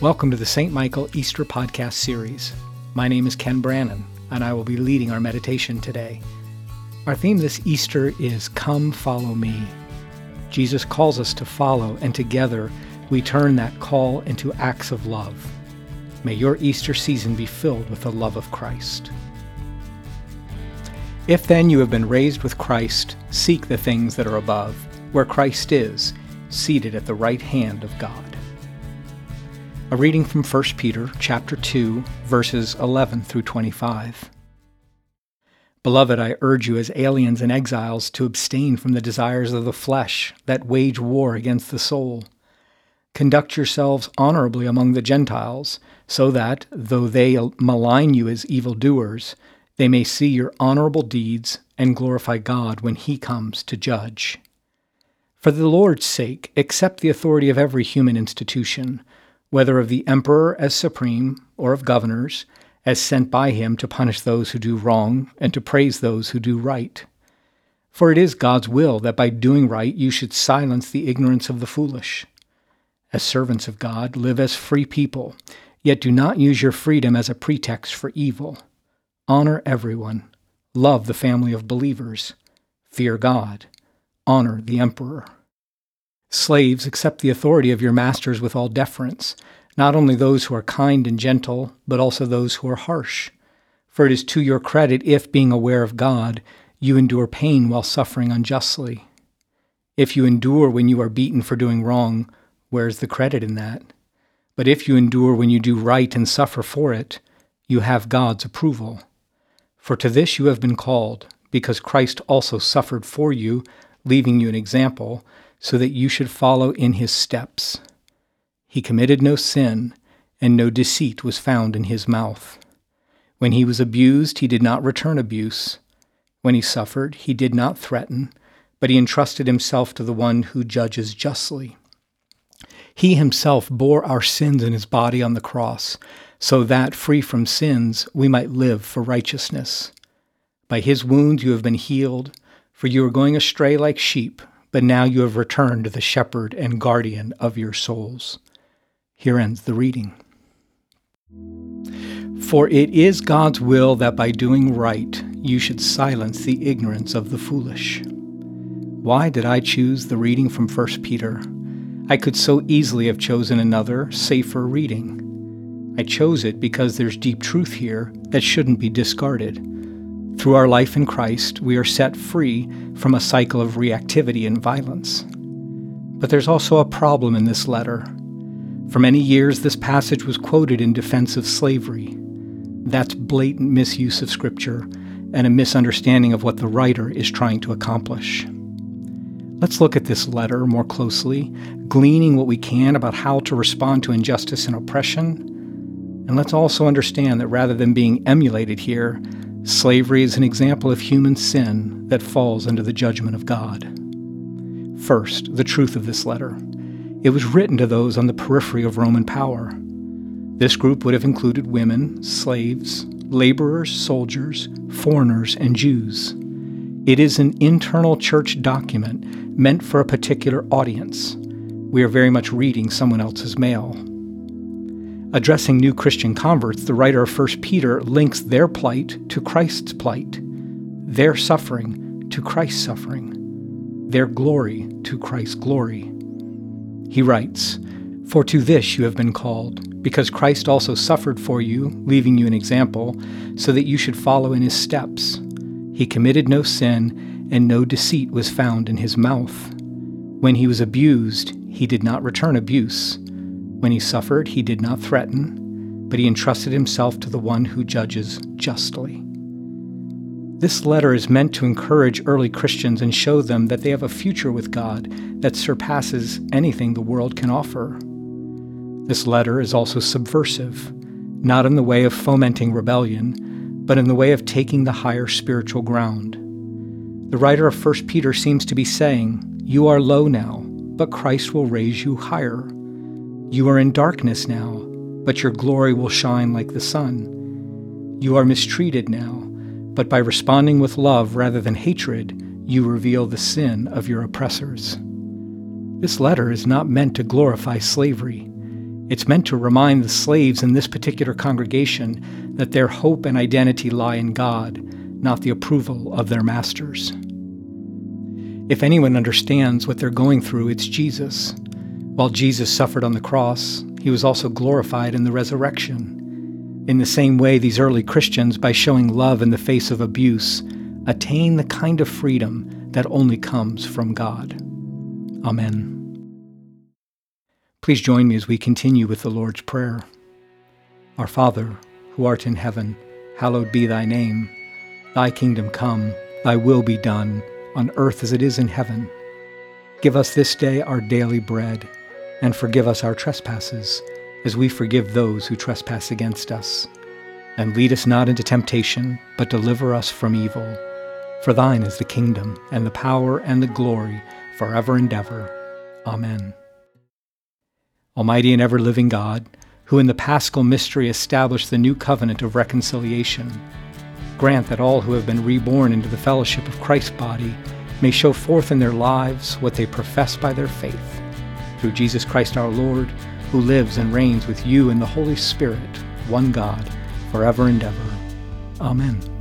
Welcome to the St. Michael Easter Podcast Series. My name is Ken Brannon, and I will be leading our meditation today. Our theme this Easter is Come Follow Me. Jesus calls us to follow, and together we turn that call into acts of love. May your Easter season be filled with the love of Christ. If then you have been raised with Christ, seek the things that are above, where Christ is, seated at the right hand of God. A reading from 1 Peter chapter 2 verses 11 through 25. Beloved, I urge you as aliens and exiles to abstain from the desires of the flesh that wage war against the soul. Conduct yourselves honorably among the Gentiles, so that, though they malign you as evildoers, they may see your honorable deeds and glorify God when he comes to judge. For the Lord's sake, accept the authority of every human institution whether of the emperor as supreme or of governors, as sent by him to punish those who do wrong and to praise those who do right. For it is God's will that by doing right you should silence the ignorance of the foolish. As servants of God, live as free people, yet do not use your freedom as a pretext for evil. Honor everyone, love the family of believers, fear God, honor the emperor. Slaves, accept the authority of your masters with all deference, not only those who are kind and gentle, but also those who are harsh. For it is to your credit if, being aware of God, you endure pain while suffering unjustly. If you endure when you are beaten for doing wrong, where is the credit in that? But if you endure when you do right and suffer for it, you have God's approval. For to this you have been called, because Christ also suffered for you, leaving you an example so that you should follow in his steps. He committed no sin, and no deceit was found in his mouth. When he was abused, he did not return abuse. When he suffered, he did not threaten, but he entrusted himself to the one who judges justly. He himself bore our sins in his body on the cross, so that, free from sins, we might live for righteousness. By his wounds you have been healed, for you were going astray like sheep but now you have returned to the shepherd and guardian of your souls. Here ends the reading. For it is God's will that by doing right you should silence the ignorance of the foolish. Why did I choose the reading from 1 Peter? I could so easily have chosen another, safer reading. I chose it because there's deep truth here that shouldn't be discarded. Through our life in Christ, we are set free from a cycle of reactivity and violence. But there's also a problem in this letter. For many years, this passage was quoted in defense of slavery. That's blatant misuse of Scripture and a misunderstanding of what the writer is trying to accomplish. Let's look at this letter more closely, gleaning what we can about how to respond to injustice and oppression. And let's also understand that rather than being emulated here, Slavery is an example of human sin that falls under the judgment of God. First, the truth of this letter. It was written to those on the periphery of Roman power. This group would have included women, slaves, laborers, soldiers, foreigners, and Jews. It is an internal church document meant for a particular audience. We are very much reading someone else's mail. Addressing new Christian converts, the writer of 1 Peter links their plight to Christ's plight, their suffering to Christ's suffering, their glory to Christ's glory. He writes, For to this you have been called, because Christ also suffered for you, leaving you an example, so that you should follow in his steps. He committed no sin, and no deceit was found in his mouth. When he was abused, he did not return abuse. When he suffered, he did not threaten, but he entrusted himself to the one who judges justly. This letter is meant to encourage early Christians and show them that they have a future with God that surpasses anything the world can offer. This letter is also subversive, not in the way of fomenting rebellion, but in the way of taking the higher spiritual ground. The writer of 1 Peter seems to be saying, You are low now, but Christ will raise you higher. You are in darkness now, but your glory will shine like the sun. You are mistreated now, but by responding with love rather than hatred, you reveal the sin of your oppressors. This letter is not meant to glorify slavery. It's meant to remind the slaves in this particular congregation that their hope and identity lie in God, not the approval of their masters. If anyone understands what they're going through, it's Jesus. While Jesus suffered on the cross, he was also glorified in the resurrection. In the same way, these early Christians, by showing love in the face of abuse, attain the kind of freedom that only comes from God. Amen. Please join me as we continue with the Lord's Prayer. Our Father, who art in heaven, hallowed be thy name. Thy kingdom come, thy will be done, on earth as it is in heaven. Give us this day our daily bread, and forgive us our trespasses as we forgive those who trespass against us. And lead us not into temptation, but deliver us from evil. For thine is the kingdom, and the power, and the glory, forever and ever. Amen. Almighty and ever living God, who in the paschal mystery established the new covenant of reconciliation, grant that all who have been reborn into the fellowship of Christ's body may show forth in their lives what they profess by their faith. Through Jesus Christ our Lord, who lives and reigns with you in the Holy Spirit, one God, forever and ever. Amen.